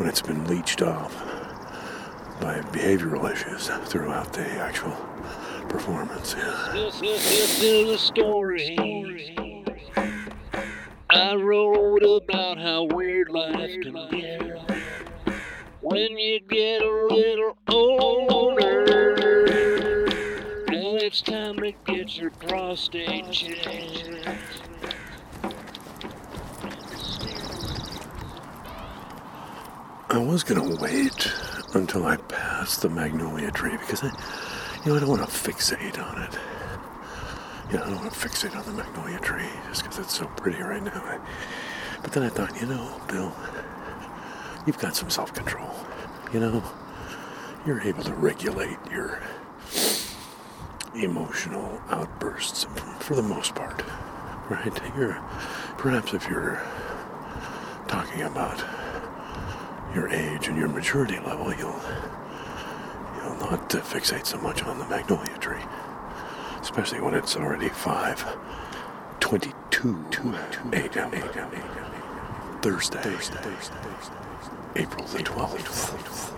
when it's been leached off by behavioral issues throughout the actual performance. I wrote about how weird life can when you get a little older. And it's time to get your prostate checked. I was gonna wait until I passed the magnolia tree because I, you know, I don't want to fixate on it. You know, I don't want to fixate on the magnolia tree just because it's so pretty right now. But then I thought, you know, Bill, you've got some self-control. You know, you're able to regulate your emotional outbursts for the most part, right? You're perhaps if you're talking about your age and your maturity level, you'll you'll not uh, fixate so much on the magnolia tree, especially when it's already five twenty-two a.m. Thursday, April the twelfth.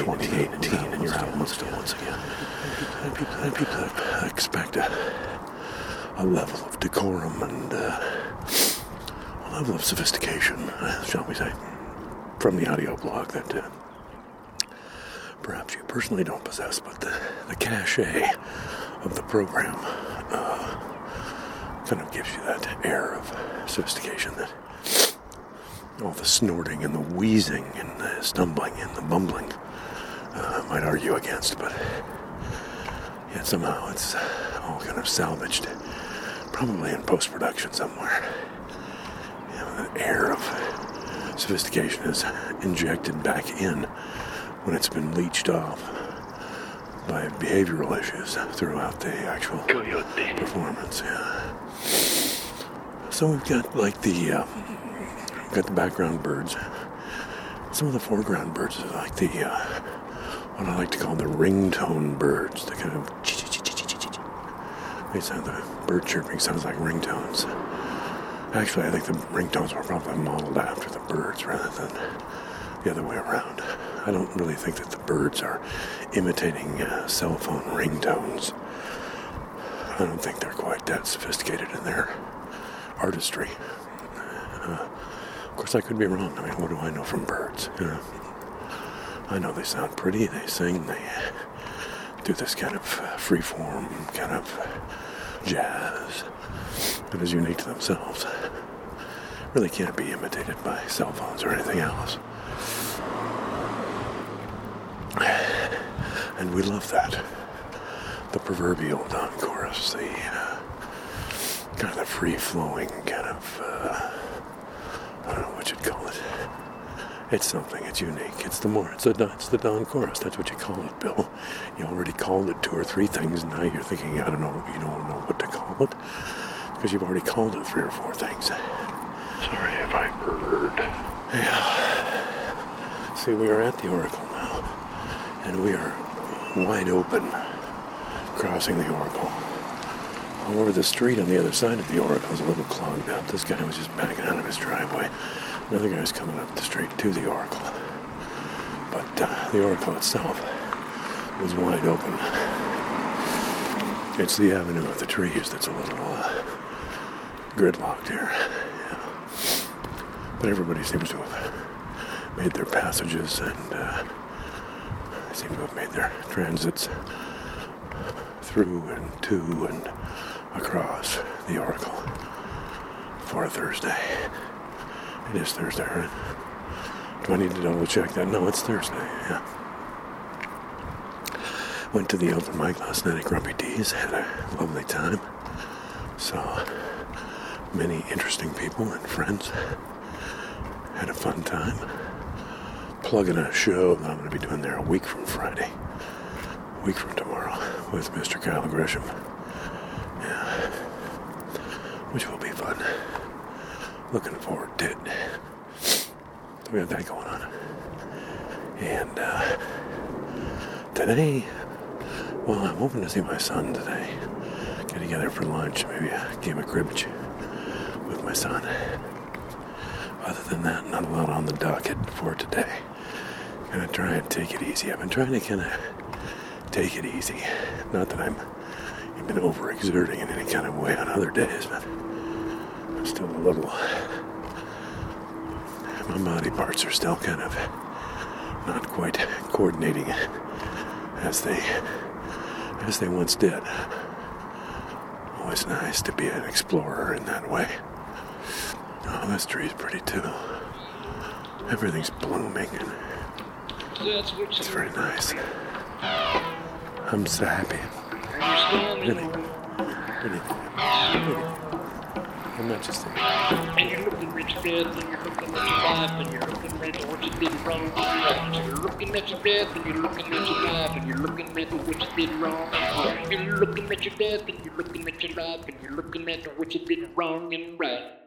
2018, and you're out amongst it once again. And people, and people expect a, a level of decorum and uh, level of sophistication, uh, shall we say, from the audio blog that uh, perhaps you personally don't possess, but the, the cachet of the program uh, kind of gives you that air of sophistication that all the snorting and the wheezing and the stumbling and the bumbling uh, might argue against, but yet somehow it's all kind of salvaged, probably in post production somewhere. You know, an air of sophistication is injected back in when it's been leached off by behavioral issues throughout the actual performance. Yeah. So we've got like the um, we've got the background birds. Some of the foreground birds are like the uh, what I like to call the ringtone birds. The kind of they sound the bird chirping sounds like ringtones. Actually, I think the ringtones were probably modeled after the birds rather than the other way around. I don't really think that the birds are imitating uh, cell phone ringtones. I don't think they're quite that sophisticated in their artistry. Uh, of course, I could be wrong. I mean, what do I know from birds? You know, I know they sound pretty, they sing, they do this kind of uh, free-form kind of jazz that is unique to themselves. Really can't be imitated by cell phones or anything else. And we love that. The proverbial dawn chorus, the uh, kind of the free-flowing kind of, uh, I don't know what you'd call it. It's something. It's unique. It's the more. It's the it's the dawn chorus. That's what you call it, Bill. You already called it two or three things. And now you're thinking, I don't know. You don't know what to call it because you've already called it three or four things. Sorry if I heard. Yeah. See, we are at the Oracle now, and we are wide open, crossing the Oracle. However, the street on the other side of the Oracle is a little clogged up. This guy was just backing out of his driveway. Another guy's coming up the street to the Oracle. But uh, the Oracle itself was wide open. It's the avenue of the trees that's a little uh, gridlocked here. Yeah. But everybody seems to have made their passages and uh, seem to have made their transits through and to and across the Oracle for Thursday. It is Thursday, right? Do I need to double check that? No, it's Thursday, yeah. Went to the open mic last night at Grumpy D's, had a lovely time. Saw many interesting people and friends. Had a fun time. Plugging a show that I'm going to be doing there a week from Friday. A week from tomorrow with Mr. Kyle Gresham. Yeah. Which will be fun. Looking forward to it. So we have that going on. And uh, today, well, I'm hoping to see my son today. Get together for lunch, maybe a game of cribbage my son. other than that, not a lot on the docket for today. I'm Gonna try and take it easy. I've been trying to kind of take it easy. Not that I'm been overexerting in any kind of way on other days, but I'm still a little. My body parts are still kind of not quite coordinating as they as they once did. Always nice to be an explorer in that way. Oh, this tree's pretty too. Everything's blooming it's very nice. I'm so happy. Really, really, really. I'm not just saying. And you're looking at your death, and you're looking at your life, and you're looking at what you did wrong. You're looking at your death, and you're looking at your life, and you're looking at what you did wrong. You're looking at your death, and you're looking at your life, and you're looking at what you did wrong and right.